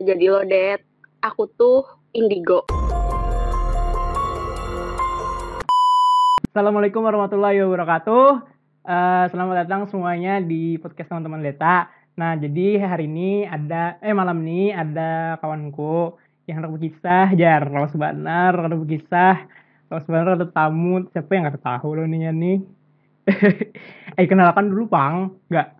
jadi lo Det aku tuh indigo Assalamualaikum warahmatullahi wabarakatuh. Uh, selamat datang semuanya di podcast teman-teman Leta. Nah, jadi hari ini ada, eh malam ini ada kawanku yang hendak berkisah, Jar, Rawas Banar, ada berkisah, Rawas Banar ada tamu, siapa yang gak tahu lo nih nih. eh, kenalkan dulu, Pang. Enggak?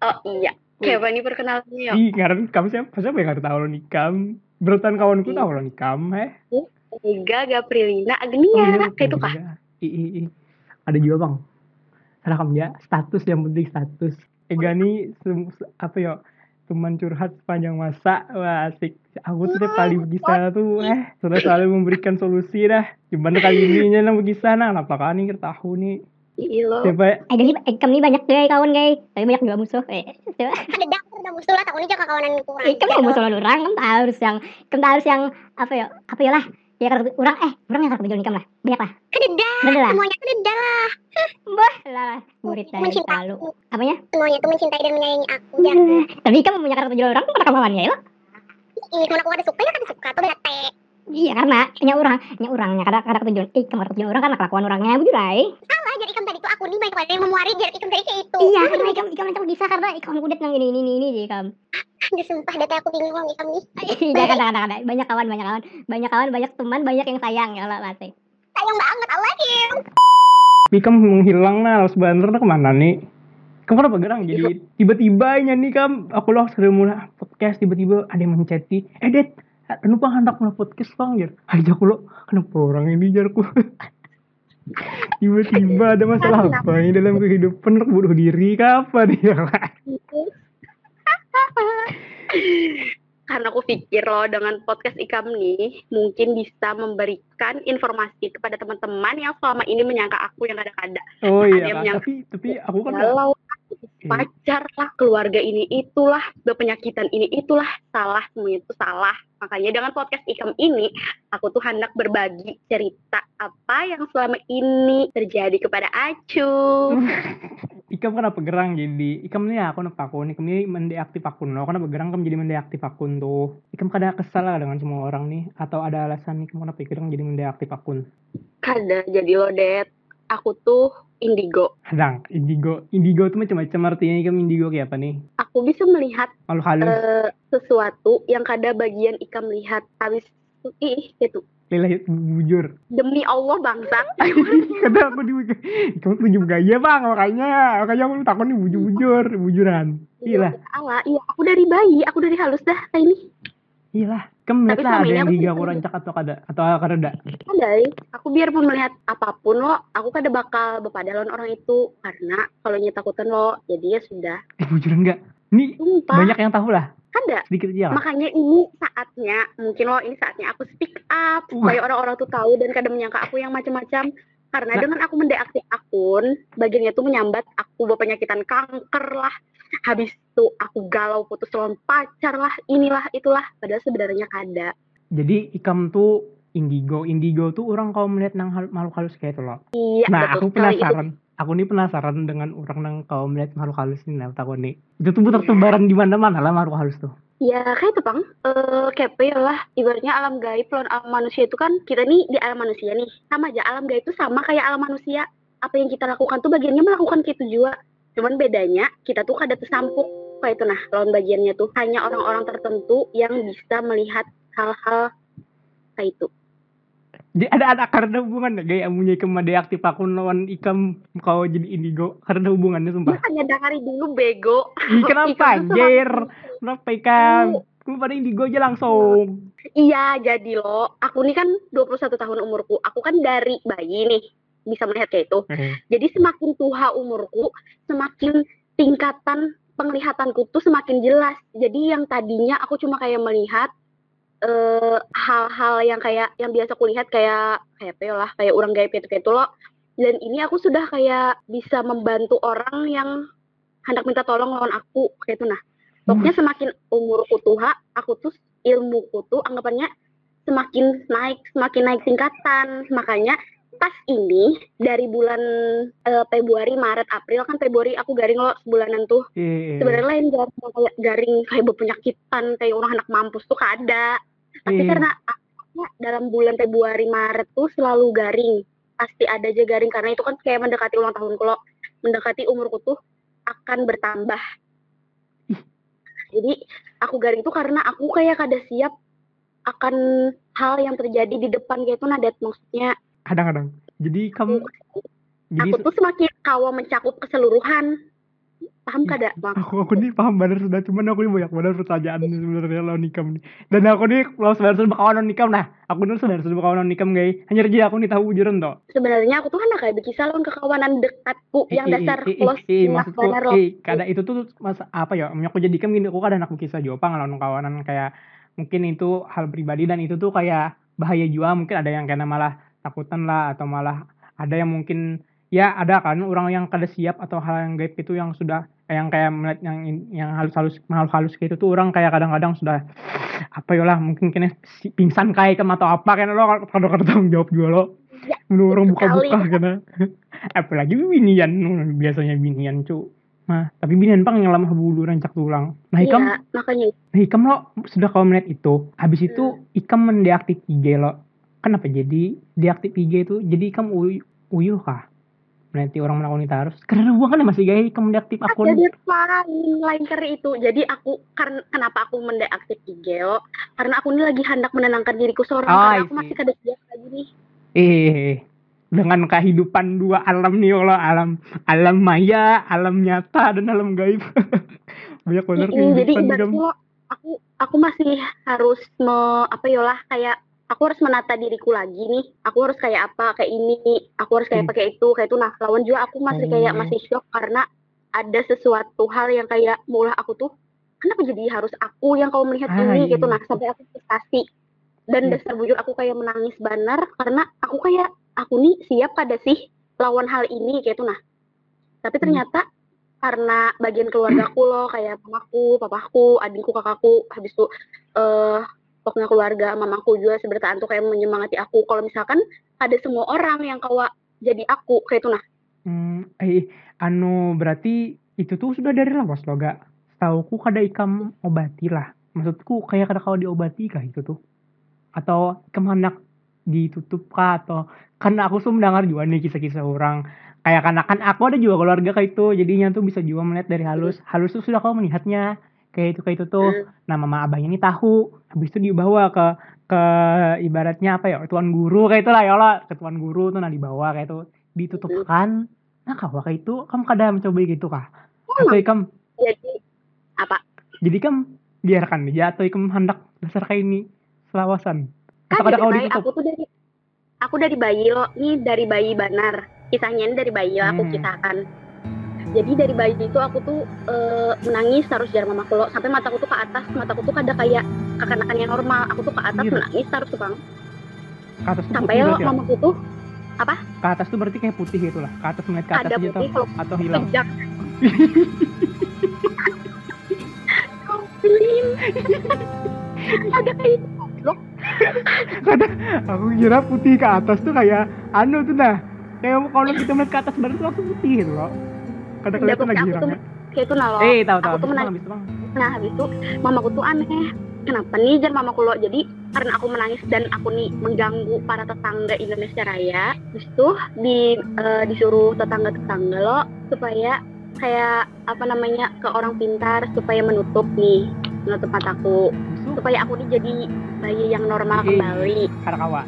Oh iya, siapa nih perkenalannya ya? Ih, karena kamu siapa? Siapa yang gak tahu lo nih, Kam? Berutan kawanku tahu lo nih, Kam, eh? Ega, Gaprilina, Agnia, Oh, iya, kayak itu kah? I, i, i. Ada juga bang. Salah kamu ya, status yang penting status. Ega nih apa ya? Teman curhat sepanjang masa, wah asik. Aku tuh tiap kali berkisah tuh, eh sudah selalu memberikan solusi dah. Cuman kali ini nya nang berkisah nah, kenapa kan nih tahu nih. Iya. Siapa? Eh, eh, kami banyak guys kawan guys. Tapi banyak juga musuh. Eh, coba. ada dak udah musuh lah tahun ini jangan kawanan kurang Eh, kami mau musuh orang, kan harus yang, kan harus yang apa ya, apa ya lah. Ya karena orang, eh, orang yang karena berjuang nikam lah. Banyak lah. kededa Bener lah. semuanya kededa lah Bah, lah, murid dari selalu. Apanya? semuanya tuh mencintai dan menyayangi aku Hmm, Tapi kamu punya karakter berjuang orang, pada kamu lawannya ya lah. ih kalau aku ada suka ya kan suka tuh bete Iya karena hanya orang, hanya orangnya karakter berjuang. Eh, kamu karakter berjuang orang karena kelakuan orangnya bujurai. salah jadi ikam tadi tuh aku nih banyak banget yang memuari jadi ikam tadi kayak itu Iya, karena ikam ikam itu bisa karena ikam kudet nang ini ini ini ini sih ikam. Aduh, sumpah data aku bingung sama ikam nih Iya, kadang kadang kadang banyak kawan, banyak kawan, banyak kawan, banyak teman, banyak yang sayang ya lah pasti. sayang banget I love you Tapi kamu menghilang nah, sebenarnya ke mana nih? Kamu kenapa gerang jadi tiba-tiba nya nih kam aku loh sudah mulai podcast tiba-tiba ada yang menceti eh det kenapa hendak mulai podcast bang jar. Aja aku lo kenapa orang ini jarku tiba-tiba ada masalah apa ini dalam kehidupan? Bunuh diri kapan ya Karena aku pikir loh dengan podcast Ikam nih mungkin bisa memberikan informasi kepada teman-teman yang selama ini menyangka aku yang kadang-kadang oh iya yang Kak. menyangka- tapi tapi aku kan galau. Pacar lah keluarga ini itulah berpenyakitan ini itulah salah semuanya itu salah. Makanya dengan podcast ikam ini aku tuh hendak berbagi cerita apa yang selama ini terjadi kepada Acu. Ikam kenapa gerang jadi Ikam nih aku akun Ikam ini mendeaktif akun. Lo kenapa gerang kamu jadi mendeaktif akun tuh. Ikam kada kesal lah dengan semua orang nih atau ada alasan nih kamu kenapa gerang jadi mendeaktif akun? Kada jadi lo det aku tuh indigo Hadang, indigo. Indigo itu macam-macam artinya ikam indigo kayak apa nih? aku bisa melihat Malu halus. eh, sesuatu yang kada bagian ikam lihat habis itu ih itu Lillahi bujur. demi Allah bangsat Kadang aku di Kamu tujuh gaya bang makanya. Makanya aku takut nih bujur-bujur. Bujuran. Iya lah. Allah iya aku dari bayi aku dari halus dah kayak ini Iya lihat lah ada yang aku lihat. rancak atau kada atau kada ada. Andai, aku biarpun melihat apa pun lo, aku kada bakal bepada lawan orang itu karena kalau takutan lo, jadi ya sudah. Eh bujuran enggak? Ini Sumpah, banyak yang tahu lah. kada. Sedikit aja lah. Makanya ini saatnya, mungkin lo ini saatnya aku speak up supaya orang-orang tuh tahu dan kada menyangka aku yang macam-macam. Karena Nah. dengan aku mendeaktif akun, bagiannya tuh menyambat aku berpenyakitan kanker lah. Habis itu aku galau putus lawan pacar lah, inilah itulah. Padahal sebenarnya kada. Jadi ikam tuh indigo. Indigo tuh orang kalau melihat nang makhluk halus kayak itu loh. Iya, Nah, betul aku sekali itu. penasaran. Aku nih penasaran dengan orang nang kau melihat makhluk halus ini nah, takut nih. Itu tuh bertebaran di mana-mana lah makhluk halus tuh. Ya kayak itu bang, eh kayak apa ya lah, ibaratnya alam gaib lawan alam manusia itu kan kita nih di alam manusia nih, sama aja alam gaib itu sama kayak alam manusia. Apa yang kita lakukan tuh bagiannya melakukan gitu juga, cuman bedanya kita tuh kada tersampuk kayak itu nah lawan bagiannya tuh hanya orang-orang tertentu yang bisa melihat hal-hal kayak itu. Jadi ada ada karena hubungan gaya punya ikam deaktif akun lawan ikam kau jadi indigo karena hubungannya sumpah. Makanya dari dulu bego. Ih, kenapa anjir? Kenapa ikam? Kamu pada indigo aja langsung. Iya, jadi lo, aku nih kan 21 tahun umurku, aku kan dari bayi nih bisa melihat kayak itu. Eh, Jadi semakin tua umurku, semakin tingkatan penglihatanku tuh semakin jelas. Jadi yang tadinya aku cuma kayak melihat eh, hal-hal yang kayak yang biasa aku lihat kayak kayak apa lah, kayak orang gaib itu kayak itu loh. Dan ini aku sudah kayak bisa membantu orang yang hendak minta tolong lawan aku kayak itu nah. Pokoknya semakin umurku tua, aku tuh ilmuku tuh anggapannya semakin naik, semakin naik tingkatan. Makanya pas ini dari bulan eh, Februari Maret April kan Februari aku garing lo sebulanan tuh Iya. sebenarnya lain garing kayak garing kayak berpenyakitan kayak orang anak mampus tuh kada tapi Iya. karena aku dalam bulan Februari Maret tuh selalu garing. Pasti ada aja garing karena itu kan kayak mendekati ulang tahun kalau mendekati umurku tuh akan bertambah. Jadi aku garing tuh karena aku kayak kada siap akan hal yang terjadi di depan kayak itu nadat maksudnya. Kadang-kadang. Jadi kamu jadi aku tuh semakin kawa mencakup keseluruhan paham kada bang aku aku nih paham benar sudah cuman aku nih banyak banget pertanyaan sebenarnya lawan nikam nih. Dan aku nih kalau saudara saudara kawan lawan nikam. Nah aku nih saudara saudara kawan lawan nikam guys. Hanya aja aku nih tahu ujuran toh. Sebenarnya aku tuh kan kayak berkisah lawan kekawanan dekatku yang dasar close eh, maksudku eh kada itu tuh mas apa ya? Aku jadikan gini aku kadang aku kisah Jepang lawan kawanan kayak mungkin itu hal pribadi dan itu tuh kayak bahaya juga. Mungkin ada yang kena malah takutan lah atau malah ada yang mungkin ya ada kan orang yang kada siap atau hal yang gaib itu yang sudah yang kayak melihat yang yang halus-halus halus-halus gitu tuh orang kayak kadang-kadang sudah apa ya lah mungkin kena si- pingsan kayak kem atau apa kan lo kalau kada tanggung jawab juga lo. Ya, menurut orang buka-buka karena apalagi binian biasanya binian cu. Mah tapi binian pang yang lama bulu rancak tulang. Nah ikam. Makanya. Nah ikam lo sudah kau melihat itu habis itu Hmm. ikam mendeaktif IG lo. Kenapa jadi deaktif IG itu? Jadi ikam uy- uyuh kah nanti orang melakukan itu harus. Karena uang kan masih gaya ikam mendeaktif akun. Jadi lain lain karena itu. Jadi aku karena kenapa aku mendeaktif IG karena aku ini lagi hendak menenangkan diriku seorang Oh, karena aku masih kada siap lagi nih. Eh dengan kehidupan dua alam nih Allah. Alam alam maya alam nyata dan alam gaib. Banyak bener Mm, jadi ibaratnya aku aku masih harus me, apa ya lah kayak aku harus menata diriku lagi nih aku harus kayak apa kayak ini aku harus kayak Hmm. apa kayak itu kayak itu nah lawan juga aku masih kayak Oh. masih shock karena ada sesuatu hal yang kayak mulai aku tuh kenapa jadi harus aku yang kau melihat Ah, ini iya, gitu iya. nah sampai aku frustasi dan Iya. dasar bujur aku kayak menangis benar karena aku kayak aku nih siap kada sih lawan hal ini kayak itu nah tapi Hmm. ternyata karena bagian keluargaku loh kayak mamaku, papaku, adikku, kakakku, habis itu eh pokoknya keluarga mamaku juga sebertaan tuh kayak menyemangati aku. Kalau misalkan ada semua orang yang kawa jadi aku kayak itu nah. Hmm, eh, anu berarti itu tuh sudah dari lawas lo gak? Setauku kada ikam obati lah. Maksudku kayak kada kau diobati kah itu tuh? Atau hendak ditutup kah? Atau karena aku sudah mendengar juga nih kisah-kisah orang. Kayak karena kan aku ada juga keluarga kayak itu. Jadinya tuh bisa juga melihat dari halus. Halus tuh sudah kau melihatnya. Kayak itu kayak itu tuh. Hmm. Nah mama abahnya ini tahu. Habis itu dibawa ke ke ibaratnya apa ya tuan guru kayak itulah ya Allah ke tuan guru tuh nah dibawa kayak itu ditutupkan nah kau kayak itu kamu kada mencoba gitu kah atau ikam Jadi apa? jadi kam biarkan aja atau ikam hendak dasar kayak ini selawasan atau Kan kada kau ditutup aku tuh dari aku dari bayi lo, nih dari bayi banar. Kisahnya ini dari bayi aku Hmm. kisahkan. Jadi dari bayi itu aku tuh eh, menangis terus jar mamaku lo sampai mataku tuh ke atas, mataku tuh kada kayak kekanakan yang normal. Aku tuh ke atas Iya. menangis tuh bang. ke atas tuh Sampai lo berarti ya? mamaku tuh ke atas tuh berarti kayak putih gitu lah ke atas melihat ke atas Ada aja putih, kalau atau hilang sejak Komplain. ada kayak itu. kada aku kira putih ke atas tuh kayak anu tuh nah kayak kalau kita melihat ke atas tuh langsung putih gitu loh kada kelihatan lagi aku tuh hilangnya kayak itu nah lo. eh tahu tahu aku tuh habis itu menang- bang, habis itu bang Nah habis itu mamaku tuh aneh. Kenapa nih jar mamaku lo? Jadi karena aku menangis dan aku nih mengganggu para tetangga Indonesia Raya. Terus tuh di eh, disuruh tetangga-tetangga lo supaya kayak apa namanya ke orang pintar supaya menutup nih menutup mataku itu supaya aku nih jadi bayi yang normal kembali. karakawa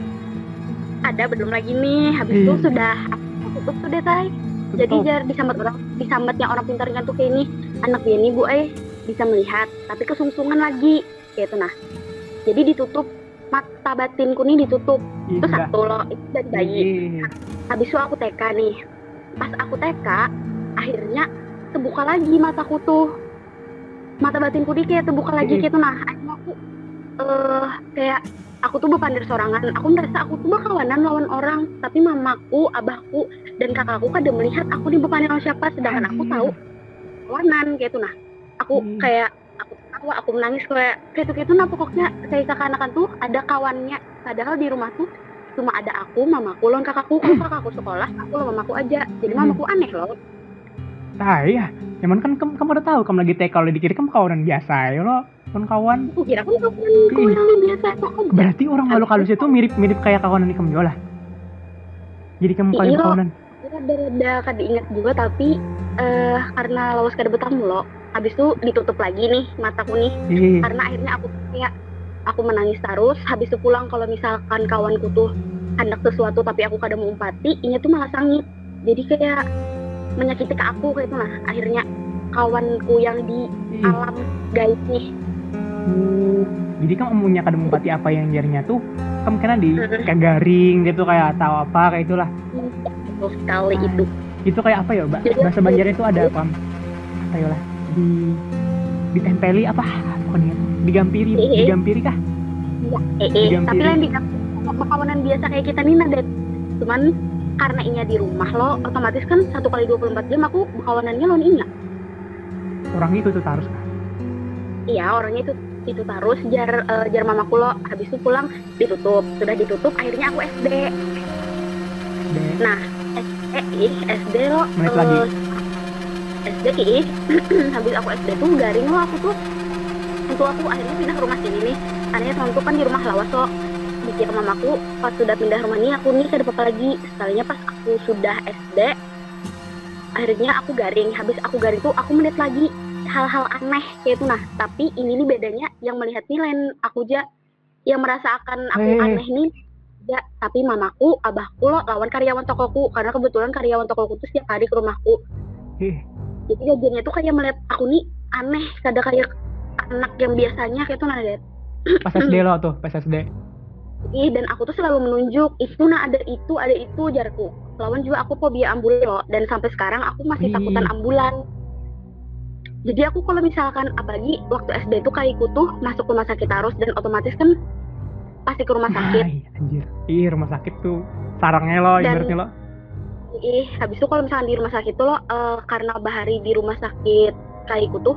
Ada belum lagi nih. Habis itu sudah aku tutup tuh deh tay. Jadi Tutup. jar disambat orang disambatnya orang pintar kan tuh kayak ini anak dia nih bu eh bisa melihat tapi kesungsungan lagi kayak itu nah. Jadi ditutup mata batinku nih ditutup Ih, itu satu loh itu dari bayi. Ih, Habis itu aku TK nih. Pas aku TK akhirnya terbuka lagi mataku tuh. Mata batinku nih kayak terbuka lagi Ih. kayak itu nah. Akhirnya aku eh kayak aku tuh berpandar sorangan. Aku merasa aku tuh berkawanan lawan orang, tapi mamaku, abahku, dan kakakku kan udah melihat aku nih berpandar lawan siapa, sedangkan aku tahu kawanan kayak itu nah. Aku Hmm. kayak aku tawa, aku menangis kayak kayak itu kayak itu nah pokoknya kayak seakan-akan tuh ada kawannya. Padahal di rumah tuh cuma ada aku mamaku lawan kakakku kalau kakakku sekolah aku lawan mamaku aja jadi Hmm. mamaku aneh loh Nah, iya. Cuman kan kamu, kamu udah tahu kamu lagi TK kalau di kiri kamu kawanan biasa ya lo. Kawan kawan. aku kira aku kawan kawan biasa Berarti orang halus halus itu mirip mirip kayak kawanan di kamu lah. Jadi kamu kalian Iya. kawanan. Rada-rada kada ingat juga tapi eh karena lawas kada bertamu loh habis itu ditutup lagi nih mataku nih. Iya. karena akhirnya aku kayak aku menangis terus habis itu pulang kalau misalkan kawanku tuh hendak sesuatu tapi aku kada mau umpati ini tuh malah sangit. Jadi kayak menyakiti ke aku kayak itu nah akhirnya kawanku yang di Ih. alam gaib nih. Oh, jadi kamu punya kadang mempati apa yang jarinya tuh kamu kena di kayak garing gitu kayak atau apa kayak itulah sekali itu. Itu kayak apa ya mbak? Bahasa Banjarnya itu ada apa apa? Ya lah di ditempeli apa? Pokoknya digampiri Iya. digampiri kah? Eh, eh. Digampiri. tapi lain di sama kawanan biasa kayak kita nih Nadet cuman karena Inya di rumah lo otomatis kan satu kali 24 jam aku kawanannya lawan Inya. Orang itu tuh harus kah? Iya orangnya itu itu terus jar eh, jar mamaku lo habis itu pulang ditutup. Sudah ditutup akhirnya aku SD Dek. Nah, eh ih SD lo Menit eh, lagi. SD ih habis aku SD tuh garing lo aku tuh itu aku akhirnya pindah ke rumah sini nih. Akhirnya temanku kan di rumah lawas lo dikira mamaku pas sudah pindah rumah ini aku nih ada apa lagi. Sekalinya pas aku sudah SD akhirnya aku garing. Habis aku garing tuh aku melihat lagi hal-hal aneh kayak itu nah tapi ini nih bedanya yang melihat nih lain aku aja yang merasa akan aku Eh. aneh nih ya tapi mamaku abahku lo lawan karyawan tokoku. Karena kebetulan karyawan tokoku tuh setiap hari ke rumahku. Ih, jadi jadinya tuh kayak melihat aku nih aneh. Kada kayak anak yang biasanya kayak itu nah Dad. pas SD lo tuh pas SD Ih, dan aku tuh selalu menunjuk itu nah ada itu ada itu jarku. Lawan juga aku fobia ambulan loh dan sampai sekarang aku masih Ih. takutan ambulan. Jadi aku kalau misalkan apalagi waktu SD tuh kayak tuh masuk rumah sakit terus dan otomatis kan pasti ke rumah sakit. Ay, anjir. Ih rumah sakit tuh sarangnya lo Dan- ibaratnya lo. Ih habis itu kalau misalkan di rumah sakit tuh lo eh, karena bahari di rumah sakit kayak tuh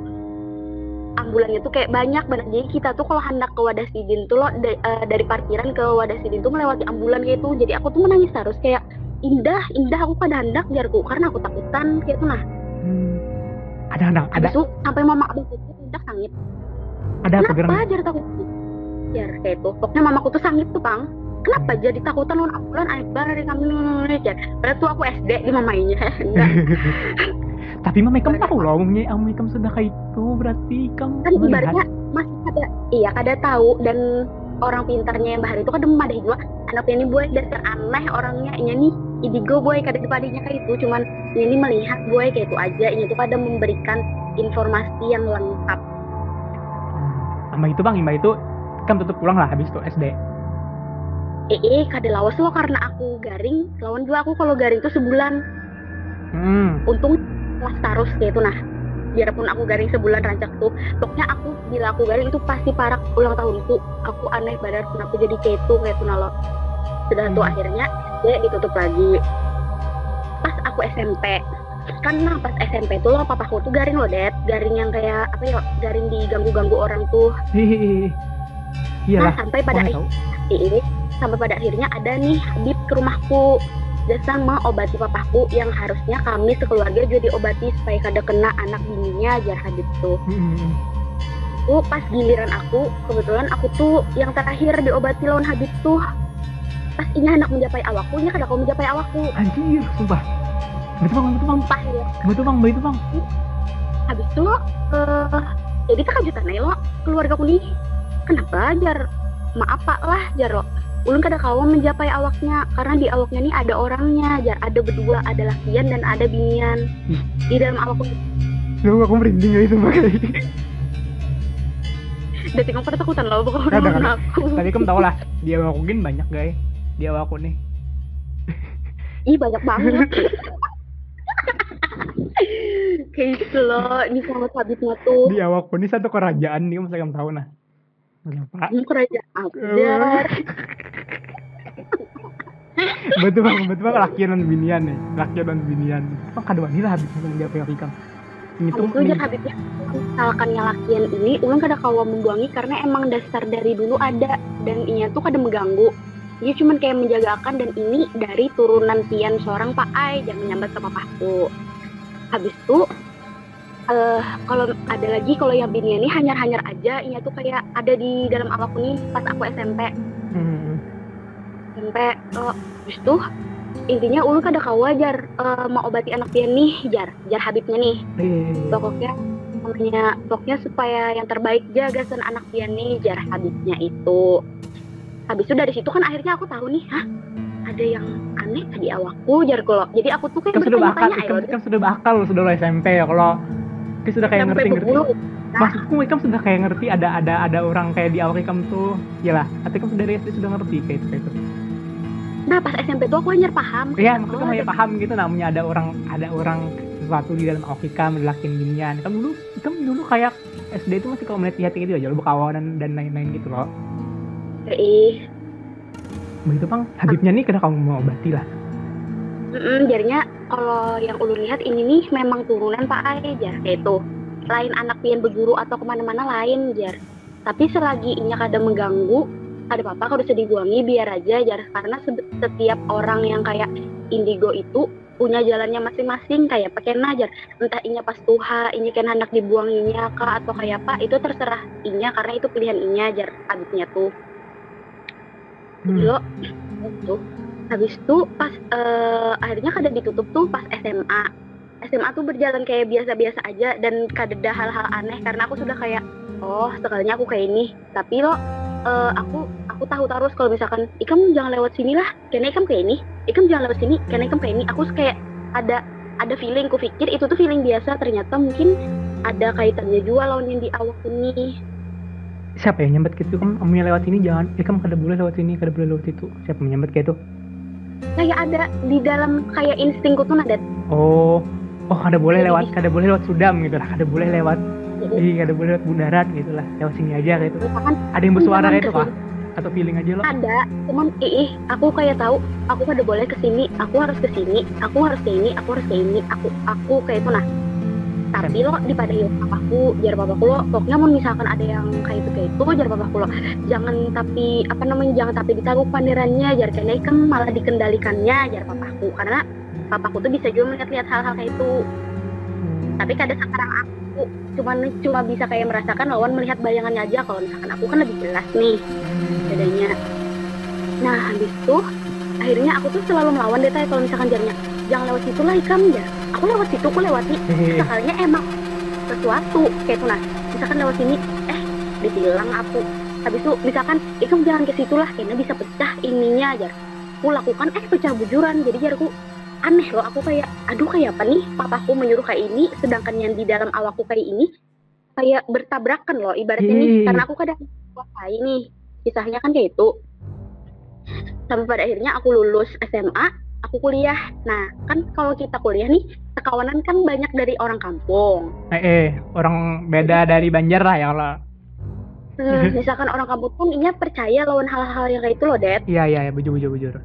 ambulannya tuh kayak banyak banget. Jadi kita tuh kalau hendak ke wadah sidin tuh lo da- eh, dari parkiran ke wadah sidin tuh melewati ambulan gitu. Jadi aku tuh menangis terus kayak indah indah aku pada hendak jarku karena aku takutan kayak tuh nah. Hmm. ada ada ada. itu sampai mama abis itu indah sangit ada apa kenapa geran jar takut jar kayak itu pokoknya mamaku tuh sangit tuh pang kenapa jadi takutan lawan ambulan banget dari kami jar padahal tuh aku SD di mamainya enggak tapi mami kamu tahu loh mami kamu sudah kayak itu berarti kamu kan melihat ibaratnya masih ada iya kada tahu dan orang pintarnya yang bahari itu kan ada juga anaknya ini boy dasar aneh orangnya ini nih indigo boy kada dipadinya kayak itu cuman ini melihat boy kayak itu aja ini tuh kada memberikan informasi yang lengkap sama itu bang Imba itu kan tutup pulang lah habis itu SD eh, eh kada lawas lo karena aku garing. Lawan juga aku kalau garing tuh sebulan. Hmm. untung kelas kayak itu nah. Biarpun aku garing sebulan rancak tuh pokoknya aku bila aku garing itu pasti parak ulang tahunku. Aku aneh badan kenapa jadi kayak itu kayak itu nah lo. Sudah tuh Hmm. akhirnya dia ditutup lagi. Pas aku SMP kan nah pas SMP tuh lo papaku tuh garing loh det garing yang kayak apa ya garing diganggu-ganggu orang tuh Hihihi. nah iyalah sampai pada tahu. ini sampai pada akhirnya ada nih Habib ke rumahku. Sama obati papaku yang harusnya kami sekeluarga juga diobati supaya kada kena anak bininya ajar Habib tuh Hmm. tuh pas giliran aku kebetulan aku tuh yang terakhir diobati lawan Habib tuh. Pas ini anak mencapai awakku ini kada kau mencapai awakku. Anjir sumpah. Betul bang betul bang sumpah ya betul bang betul bang habis itu eh jadi kejutan nih lo keluarga nih kenapa? Jar maaf pak. Lah jar lo ulun kada kawan mencapai awaknya. Karena di awaknya nih ada orangnya jar. Ada berdua ada lakian dan ada binian. Ih. di dalam awakku lu aku merinding ya itu pakai dan tinggal pada takutan lo bukan kada. aku. Tapi kamu tau lah dia aku gin banyak guys. Dia aku nih. Ih banyak banget. Kayak gitu loh ini sama sabitnya tuh. Di awakku nih satu kerajaan nih masa kamu tahu nah Hmm, kerajaan jar betul bang betul bang. Lakian dan binian nih. Lakian dan binian. Bang kadang lah habis dia apa ikan ini tuh Habis itu jar habisnya misalkan yang lakian ini ulun kada kawa membuangi karena emang dasar dari dulu ada. Dan inya tuh kada mengganggu. Dia cuman kayak menjagakan dan ini dari turunan pian seorang Pak Ai jangan menyambat ke papaku. Habis itu eh kalau ada lagi kalau yang bini ini hanyar-hanyar aja. Ini tuh kayak ada di dalam awakku nih pas aku SMP Hmm. SMP oh, habis itu intinya ulu kada kau wajar eh, mau obati anak pian nih jar. Jar habibnya nih. Eh, pokoknya pokoknya pokoknya supaya yang terbaik jaga sen anak pian nih jar habibnya itu. Habis itu dari situ kan akhirnya aku tahu nih hah? Ada yang aneh di awakku jar kalau jadi aku tuh kayak Ikam sudah bakal, ayo Ikam sudah bakal sudah SMP ya kalau Ikam sudah kayak ngerti-ngerti. Maksudku Ikam sudah kayak ngerti ada ada ada orang kayak di awal Ikam tuh, iyalah. Atau Ikam dari SD sudah ngerti kayak itu kayak itu. nah pas SMP tuh aku hanya paham Iya, Oh, maksudnya kayak ada- paham gitu namanya ada orang ada orang sesuatu di dalam awal Ikam lelakin ginian. Ikam dulu Ikam dulu kayak SD itu masih kalau melihat hati gitu aja lo berkawan dan dan lain-lain gitu loh. ih Begitu bang, Habibnya nih kena kamu mau obati lah. Mm-mm, jadinya kalau yang ulu lihat ini nih memang turunan Pak Ai jar. Itu lain anak pian berguru atau ke mana-mana lain jar. Tapi selagi inya kada mengganggu ada apa-apa kalau bisa diguangi biar aja jar. Karena se- setiap orang yang kayak indigo itu punya jalannya masing-masing kayak pakai najar entah inya pas tuha inya kan hendak dibuanginya kah atau kayak apa itu terserah inya karena itu pilihan inya jar abisnya tuh. Hmm. lo itu habis itu pas eh, akhirnya kada ditutup tuh pas SMA SMA tuh berjalan kayak biasa-biasa aja dan kada ada hal-hal aneh karena aku sudah kayak oh sekalinya aku kayak ini. Tapi lo eh, aku aku tahu terus kalau misalkan ikam jangan lewat sini lah. Karena ikam kayak ini? Ikam jangan lewat sini. Karena ikam kayak ini? Aku kayak ada ada feeling. Ku pikir itu tuh feeling biasa. Ternyata mungkin ada kaitannya juga lawan yang di awal ini. Siapa yang nyambet gitu kamu lewat sini jangan, Ikam kada boleh lewat sini, kada boleh lewat itu. Siapa yang nyambet kayak itu? Kayak ada di dalam kayak instingku tuh ada Oh, oh kada boleh Jadi lewat, kada boleh lewat Sudam gitu lah, kada boleh lewat, jadi ih kada boleh lewat Bundarat gitu lah, lewat sini aja kayak itu. misalkan Ada yang bersuara kayak itu ke kah? Atau feeling aja lo? ada cuman ih aku kayak tahu aku kada boleh ke sini aku harus ke sini aku harus ke ini aku harus ke ini aku aku kayak itu nah tapi lo dipadahi papaku jar papaku lo pokoknya mau misalkan ada yang kayak itu kayak itu jar papaku lo. Jangan tapi apa namanya jangan tapi ditaruh panderannya jar kena kan malah dikendalikannya jar papaku. Karena papaku tuh bisa juga melihat-lihat hal-hal kayak itu. Tapi kadang sekarang aku cuman cuma bisa kayak merasakan lawan melihat bayangannya aja. Kalau misalkan aku kan lebih jelas nih bedanya. Nah habis itu akhirnya aku tuh selalu melawan deh kalau misalkan jarnya jangan lewat situ lah ikam ya. Aku lewat situ aku lewati. Sekalinya emang sesuatu kayak itu nah misalkan lewat sini eh ditilang aku. Habis itu misalkan ikam jangan ke situ lah karena bisa pecah ininya aja aku lakukan eh pecah bujuran. Jadi jar aku aneh loh. Aku kayak aduh kayak apa nih? Papaku menyuruh kayak ini sedangkan yang di dalam awakku kayak ini kayak bertabrakan loh ibaratnya nih. Ih. karena aku kadang kuasai nih kisahnya kan kayak itu. Sampai pada akhirnya aku lulus SMA aku kuliah nah kan kalau kita kuliah nih sekawanan kan banyak dari orang kampung Eh, eh, orang beda dari Banjar lah ya kalau. Eh, misalkan orang kampung pun inya percaya lawan hal-hal yang kayak itu loh Dad Iya iya, iya, bujur bujur bujur.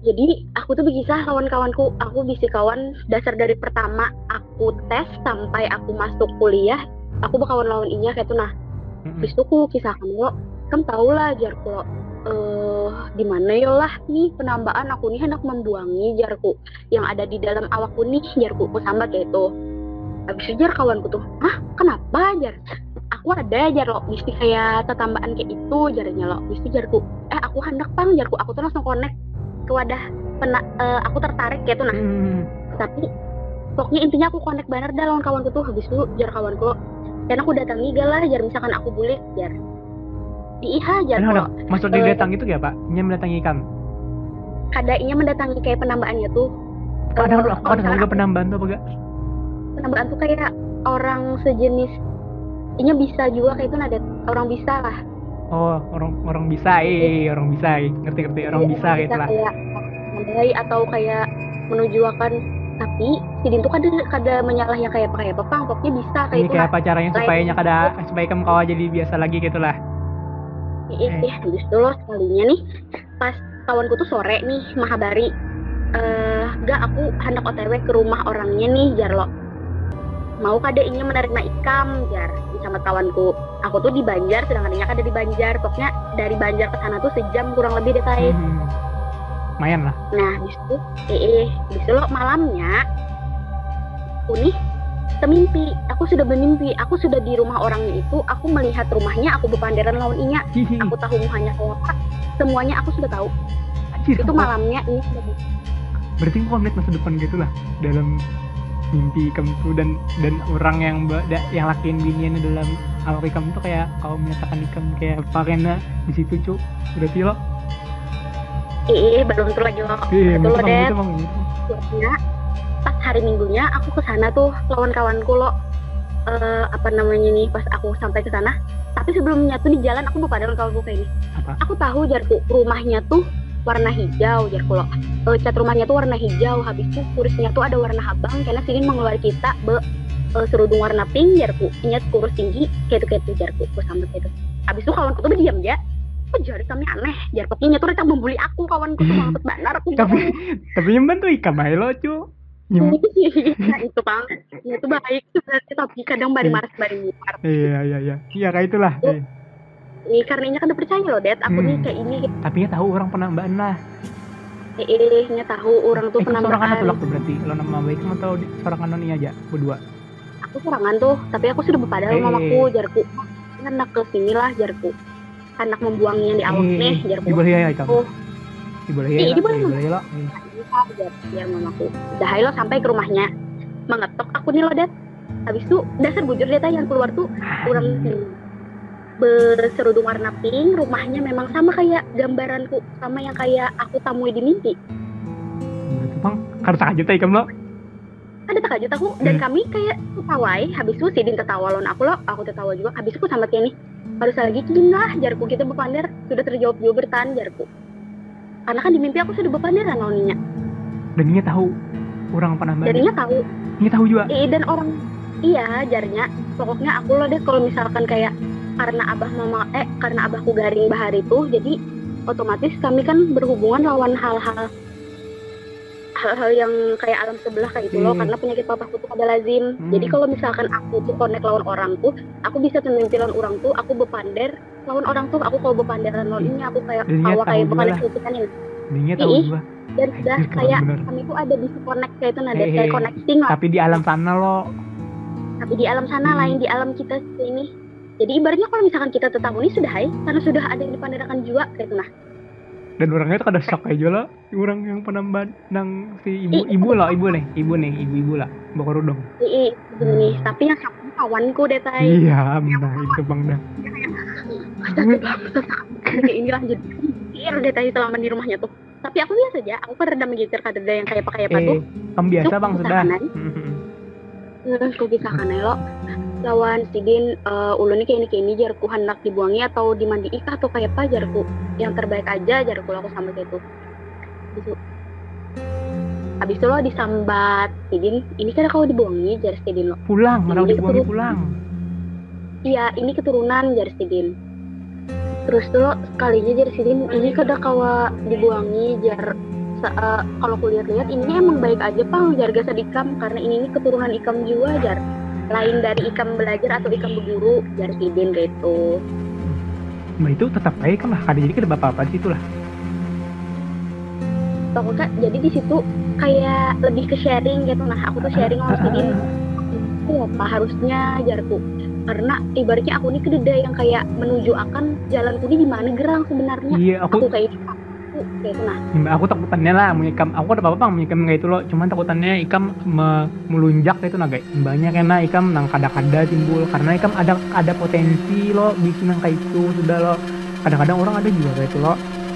jadi aku tuh berkisah lawan kawanku aku bisa kawan dasar dari pertama aku tes sampai aku masuk kuliah aku berkawan lawan inya kayak itu nah Mm-mm. Habis itu aku kisahkan lo, kan tau lah jarku eh di mana yo lah nih penambahan aku nih hendak membuangi jarku yang ada di dalam awakku nih jarku aku sambat kayak itu. Habis itu jar kawanku tuh, hah kenapa jar? Aku ada jar lo, mesti kayak tetambahan kayak itu jarnya lo. Mesti jarku, eh aku hendak pang jarku, aku tuh langsung connect ke wadah pena, eh, aku tertarik kayak itu nah Mm. tapi pokoknya intinya aku connect banget dah lawan kawanku tuh habis itu jar kawanku dan aku datangi gak lah jar misalkan aku bulik jar di IH jar Aduh, aduh. kok Maksud Eh. datang itu ya Pak? Nya mendatangi Ikam. kadainya mendatangi kayak penambahannya tuh Ada Eh, ada ada juga penambahan tuh apa penambahan tuh kayak orang sejenis inya bisa juga kayak itu ada orang bisa lah Oh, orang orang bisa, eh, orang bisa, eh. ngerti ngerti orang Iya, bisa gitu lah. kayak atau kayak menuju akan tapi si Din tuh kada kada menyalah yang kayak apa kayak apa pang pokoknya bisa kayak Ini itu kayak apa caranya supaya nya kada supaya kamu kawa jadi biasa lagi gitu lah. Ih, Eh. eh, habis itu loh sekalinya nih pas kawanku tuh sore nih Mahabari. Eh gak aku hendak otw ke rumah orangnya nih Jarlo mau kada ingin menerima ikam jar? Sama kawanku. Aku tuh di Banjar sedangkan dia kada di Banjar. Pokoknya dari Banjar ke sana tuh sejam kurang lebih deh tay Hmm. Lumayan lah. nah habis itu eh, eh habis itu lo malamnya aku nih semimpi. Aku sudah bermimpi. Aku sudah di rumah orangnya itu. Aku melihat rumahnya aku bepanderan lawan inya. Aku tahu mukanya kayak apa semuanya aku sudah tahu. Anjir, itu apa? malamnya ini sudah Berarti kok melihat masa depan gitu lah dalam mimpi kamu tuh dan dan orang yang da- yang lakiin biniannya dalam awal kamu tuh kayak kau menyatakan ikam kayak apa karena di situ cuk. Berarti lo? Eh belum tuh lagi lo. Iya lo bang deh gitu hari minggunya aku ke sana tuh lawan kawanku lo. Eh, apa namanya nih pas aku sampai ke sana. Tapi sebelumnya tuh di jalan aku lupa dengan kawanku kayak ini Apa? aku tahu jarku rumahnya tuh warna hijau jarku lo. Eh, cat rumahnya tuh warna hijau habis itu kursinya tuh ada warna abang karena sini mengeluar kita be eh, serudung warna pink jarku ingat kurus tinggi kayak itu kayak itu jarku aku sampai kayak itu. Habis itu kawanku tuh diam ya kok jari kami aneh? Jar papinya tuh retang membuli aku kawanku tuh maksud banar aku tapi tapi tuh ikam aja lo Nyem- nah, itu bang ya, itu baik. Sebenarnya tapi kadang bari Hmm. maras bari muar iya iya iya. Iya kayak itulah. Oh. eh. ini karena ini kan udah percaya loh det aku nih Hmm. kayak ini. Tapi ya tahu orang penambahan lah eh, eh nya tahu orang tuh eh sorangan penambahan lo tuh berarti lo nama baik kamu tahu di- sorangan noni aja berdua? Aku serangan tuh tapi aku sudah berpada Eh. mamaku jarku. Hendak ke sini lah jarku. Anak membuangnya di awak eh nih jarku. boleh ya ya di boleh. di boleh lo Eh. Bisa, jar ya mamaku udah lo sampai ke rumahnya. Mengetok aku nih loh det habis itu dasar bujur deta yang keluar tuh kurang berserudung warna pink rumahnya memang sama kayak gambaranku sama yang kayak aku temui di mimpi. Bang harus aja ikam lo ada takajut aku dan Hmm. kami kayak ketawai habis itu Sidin tertawa lawan aku loh aku tertawa juga. Habis itu aku sama Kenny. Harus lagi lah jarku kita berpandar sudah terjawab juga bertahan jarku karena kan di mimpi aku sudah berpandar lawannya dan dia tahu orang penambahan jadinya tahu. Dia tahu juga? Eh, dan orang iya jarnya. Pokoknya aku loh deh kalau misalkan kayak karena abah mama eh karena abahku garing bahar itu jadi otomatis kami kan berhubungan lawan hal-hal hal-hal yang kayak alam sebelah kayak itu loh Hmm. karena penyakit papaku tuh ada lazim. Hmm. jadi kalau misalkan aku tuh connect lawan orang tuh aku bisa tenimpilan orang tuh aku bepander lawan orang tuh aku kalau bepanderan lawan ini aku kayak kawa kayak juga bukan lah. kan ya dan dia tahu juga dan sudah kayak kami tuh ada bisa connect kayak itu nah connecting lah. Tapi di alam sana lo. Tapi di alam sana Hmm. lain di alam kita ini jadi ibaratnya kalau misalkan kita tetap ini sudah hai. Karena sudah ada yang dipandarkan juga kayak itu nah dan orangnya tuh kada shock aja lo orang yang penambahan nang si ibu ibu lah ibu nih ibu nih ibu ibu lah. Bakar udang Ii, begini Hmm. tapi yang sama kawanku deh tay iya nah itu bang dah. Kayak ini lanjut. Ir deh tay selama di rumahnya tuh. Tapi aku biasa aja aku kan reda mengitir kadeda yang kayak pakai apa tuh. Eh kamu biasa Itu bang sudah. hmm, aku bisa kan lo lawan sidin uh, ulun ini kayak ini jarku hendak dibuangi atau dimandi ikah atau kayak apa jarku? Yang terbaik aja jarku aku sampai kayak itu. Habis itu habis itu lo disambat sidin ini kan kau dibuangi jar sidin lo. Pulang Jadi dibuangi pulang. Iya ini keturunan jar sidin terus tuh sekalinya jar sidin ini kada kawa dibuangi jar eh, kalau aku lihat-lihat ini emang baik aja pang jar gasa ikam karena ini, ini keturunan ikam juga jar lain dari ikam belajar atau ikam berguru jar sidin gitu. Nah itu tetap baik kan lah. Kada jadi kada apa-apa di situ lah. Pokoknya jadi di situ kayak lebih ke sharing gitu. Nah aku tuh sharing sama sidin itu apa harusnya jarku? Karena ibaratnya aku ini kededa yang kayak menuju akan jalanku ini di mana gerang sebenarnya. Iya aku aku kayak ini aku kayak nah aku takutannya lah menyikam. Aku ada apa-apa menyikam kayak itu lo cuman takutannya ikam me- melunjak kayak itu nah guys banyak karena ikam nang kada-kada timbul. Karena ikam ada ada potensi lo bikin yang kayak itu sudah lo kadang-kadang orang ada juga kayak itu lo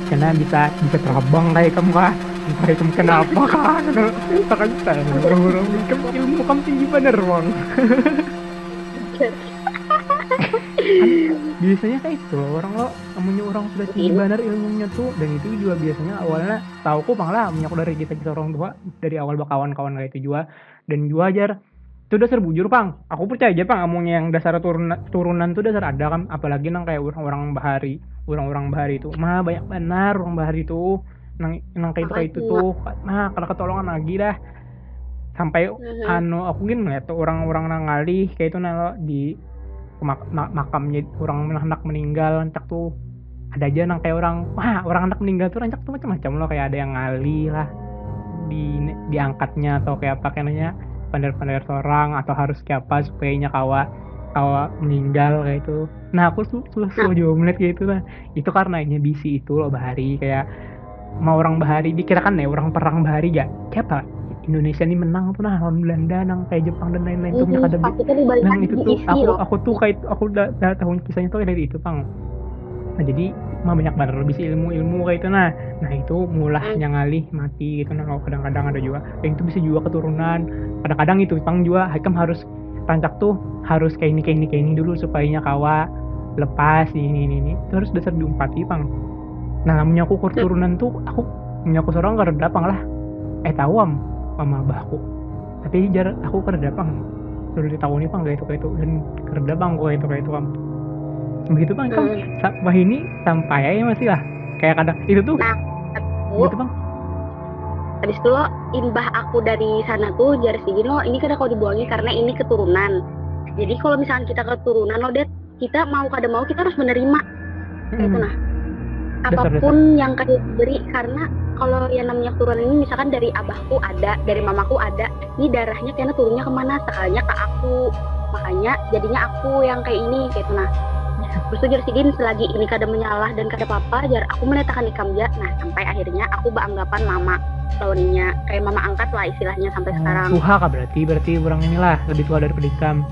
karena bisa bisa terbang kayak kamu kah entah ikam kenapa kah kenapa kan orang-orang. Ikam ilmu kamu tinggi bener bang biasanya kayak itu loh orang lo namanya orang sudah tinggi Iya. bener ilmunya tuh. Dan itu juga biasanya awalnya tahu kok bang lah minyak dari kita kita orang tua dari awal bakawan-kawan kayak itu juga. Dan juga ajar itu dasar bujur bang aku percaya aja bang amunya yang dasar turunan turunan tuh dasar ada kan. Apalagi nang kayak orang-orang bahari orang-orang bahari itu. Mah banyak benar orang bahari itu. Nang nang kayak itu kayak itu tuh. Nah kalau ketolongan lagi dah. Sampai Mhm. anu aku gini ngeliat tuh orang-orang nang ngalih kayak itu nalo di mak- ma- makamnya orang anak meninggal entak tuh ada aja nang kayak orang wah orang anak meninggal tuh rancak tuh macam-macam loh kayak ada yang ngali lah di diangkatnya atau kayak apa kayaknya pandar-pandar seorang atau harus kayak apa supaya kawa kawa meninggal kayak itu nah aku tuh tuh tuh juga kayak itu lah. Itu karena ini bisi itu loh bahari kayak mau orang bahari dikirakan nih orang perang bahari gak? Kayak apa Indonesia ini menang tuh nah lawan Belanda nang kayak Jepang dan lain-lain tuh punya Ini kada pasti dibalik Nah itu tuh aku aku tuh kayak aku udah, udah tahun kisahnya tuh dari itu pang. Nah jadi mah banyak banget lebih sih ilmu-ilmu kayak itu nah. Nah itu mulah Hmm. yang ngalih mati gitu nah kalau kadang-kadang ada juga. Yang itu bisa juga keturunan. Kadang-kadang itu pang juga Hakam harus rancak tuh harus kayak ini kayak ini kayak ini dulu supaya kawa lepas ini ini ini itu harus dasar diumpati pang. Nah namanya aku keturunan tuh aku punya aku seorang karena pang lah. Eh tahu am mama abahku. Tapi jar aku kerja pang. Sudah ditahuni pang kayak itu kayak itu. Dan kerja bang kayak itu kayak itu kam begitu bang kam Hmm. ini sampai aja masih lah. Kayak kadang itu tuh. Nah, aku gitu bang habis itu lo imbah aku dari sana tuh jar Gino ini kada kau dibuangi karena ini keturunan. Jadi kalau misalkan kita keturunan lo det kita mau kada mau kita harus menerima. Kayak itu Hmm. nah. Apa pun yang kayak beri karena kalau yang namanya keturunan ini misalkan dari abahku ada dari mamaku ada ini darahnya kayaknya turunnya ke mana? Sekalinya ke aku. Makanya jadinya aku yang kayak ini kayak itu nah Terus tuh selagi ini kada menyalah dan kada apa-apa jar aku meletakkan ikam ja nah sampai akhirnya aku beranggapan mama lawannya kayak mama angkat lah istilahnya sampai sekarang. Tuha kah berarti? Berarti orang inilah lebih tua dari Ikam.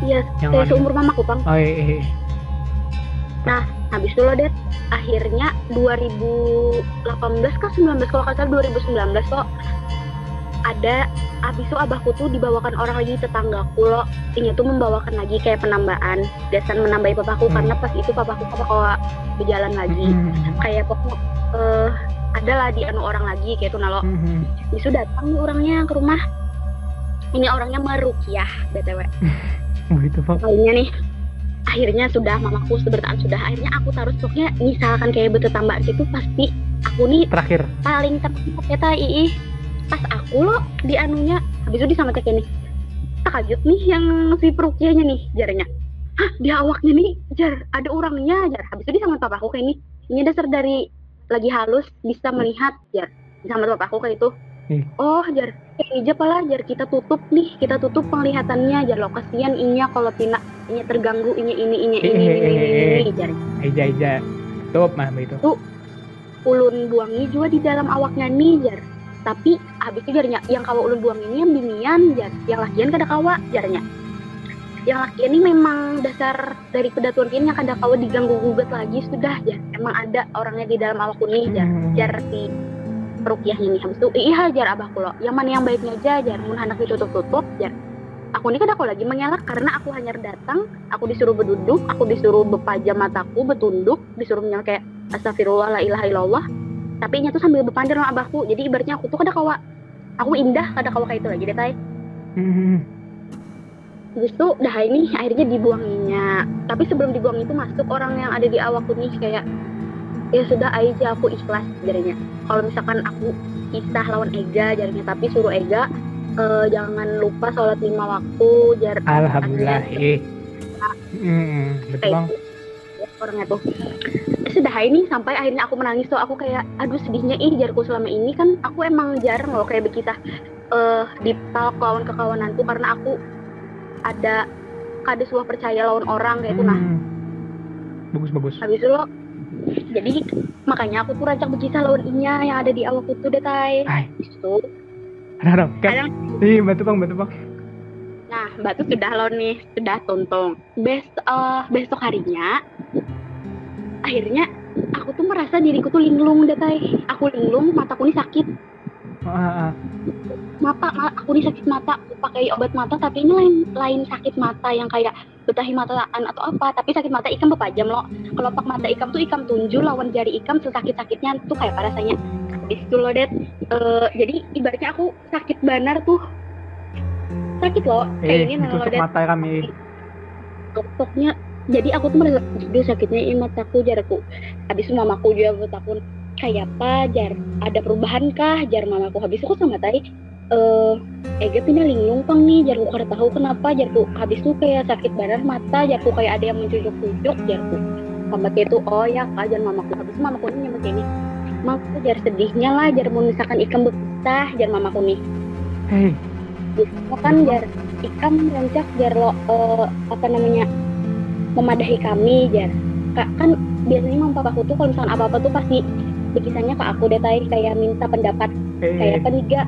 Iya yang kayak seumur mamaku bang. Oh iya, iya. habis itu lo det akhirnya 2018 kah 19 kalau salah 2019 kok ada habis itu abahku tuh dibawakan orang lagi tetanggaku lo ini tuh membawakan lagi kayak penambahan desain menambahi papaku Hmm. karena pas itu papaku apa kalau berjalan lagi. Hmm, kayak pokok eh ada lah di anu orang lagi kayak tuh nalo hmm. Bisu datang nih orangnya ke rumah. Ini orangnya merukiah btw begitu pak. Lainnya nih akhirnya sudah mamaku sebertaan sudah. Akhirnya aku taruh stoknya misalkan kayak bertetambah gitu pasti aku nih terakhir. paling terkejut ya ii pas aku loh di anunya habis itu disama kayak nih takajut nih yang si perukiahnya nih jarnya. Hah di awaknya nih jar ada orangnya jar. Habis itu disama papaku kayak ini. Ini dasar dari lagi halus bisa melihat jar. Sama papaku kayak itu Ih. oh jar aja pala jar kita tutup nih kita tutup penglihatannya jar lo kasihan inya kalau tina inya terganggu inya ini inya ini ini ini, jar. Eja Eja. Top mah begitu. Ulun buangi juga di dalam awaknya nih jar. Tapi habis itu jarnya yang kawa ulun buang ini yang binian jar. Yang lakian kada kawa jarnya. Yang lakian ini memang dasar dari kedatuan ini yang kada kawa diganggu gugat lagi sudah jar. Emang ada orangnya di dalam awakku nih jar. Hmm. jar si perukiahnya nih habis itu iya jar abahku lo yang mana yang baiknya aja jar. Mun hendak ditutup tutup jar. Aku ini kan aku lagi mengelak karena aku hanya datang aku disuruh berduduk aku disuruh bepajam mataku betunduk disuruh menyala kayak astagfirullah la ilaha illallah. Tapi nya tuh sambil berpandang sama abahku. Jadi ibaratnya aku tuh kada kawa aku indah kada kawa kayak itu lagi deh tay. Terus tuh dah ini akhirnya dibuanginya. Tapi sebelum dibuang itu masuk orang yang ada di awakku nih kayak ya sudah aja aku ikhlas jadinya kalau misalkan aku kisah lawan Ega jadinya tapi suruh Ega eh, jangan lupa sholat lima waktu jar alhamdulillah eh Hmm, betul bang. Ya, orangnya tuh. Eh, sudah ini sampai akhirnya aku menangis tuh. Aku kayak aduh sedihnya ih jarku selama ini kan aku emang jarang loh kayak begitu eh di talk lawan kekawananku karena aku ada kada sebuah percaya lawan orang kayak itu nah. Hmm. bagus bagus. Habis itu lo jadi makanya aku tuh rancak berkisah lawan inya yang ada di awakku tuh deh tay Ay. itu ada kan ih bantu bang bantu bang Nah, Mbak tuh sudah lo nih, sudah tontong. Bes eh, besok harinya, akhirnya aku tuh merasa diriku tuh linglung deh, Tay. Aku linglung, mataku nih sakit. Ah, ah, ah. Mata, ma- aku nih sakit mata. Aku pakai obat mata, tapi ini lain, lain sakit mata yang kayak betahi mataan atau apa. Tapi sakit mata ikam bepajam loh. Kelopak mata ikam tuh ikam tunju lawan jari ikam sesakit-sakitnya tuh kayak apa rasanya. Habis itu loh, Det. Eh, jadi ibaratnya aku sakit banar tuh. Sakit loh. Kayak eh ini loh, Det. mata kami pokoknya jadi aku tuh merasa dia sakitnya ini mataku jarku habis itu mamaku juga bertakun kayak apa jar ada perubahan kah jar mamaku habis itu aku sama tai eh Ega pindah linglung pang nih jarku kada tahu kenapa jarku habis itu kayak sakit badan mata jarku kayak ada yang mencucuk-cucuk jarku pembagi itu oh ya kak jangan mamaku habis mamaku nih nyampe ini. Mak jar sedihnya lah jar mau misalkan ikam berpisah jar mamaku nih. Hei, Biasanya kan jar ikam rancak jar lo eh, apa namanya memadahi kami jar kak kan biasanya mama papaku tuh kalau misalkan apa apa tuh pasti berkisahnya ke aku deh tay kayak minta pendapat hei. kayak peniga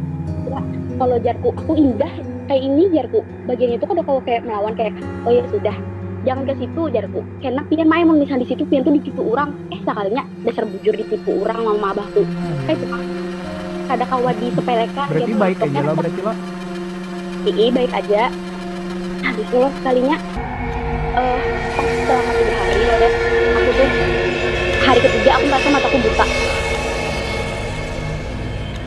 kalau jarku aku indah kayak ini jarku. Bagian itu kan udah kalau kayak melawan kayak oh ya sudah jangan ke situ jarku. Karena pian mah emang misalnya di situ pian tuh ditipu orang. Eh sekalinya dasar bujur ditipu orang sama abahku. Kayak cuma ada kawa disepelekan Berarti baik aja lo berarti lo. Ii baik aja. Habis itu loh sekalinya eh selama tiga hari loh deh aku tuh hari ketiga aku merasa mataku buta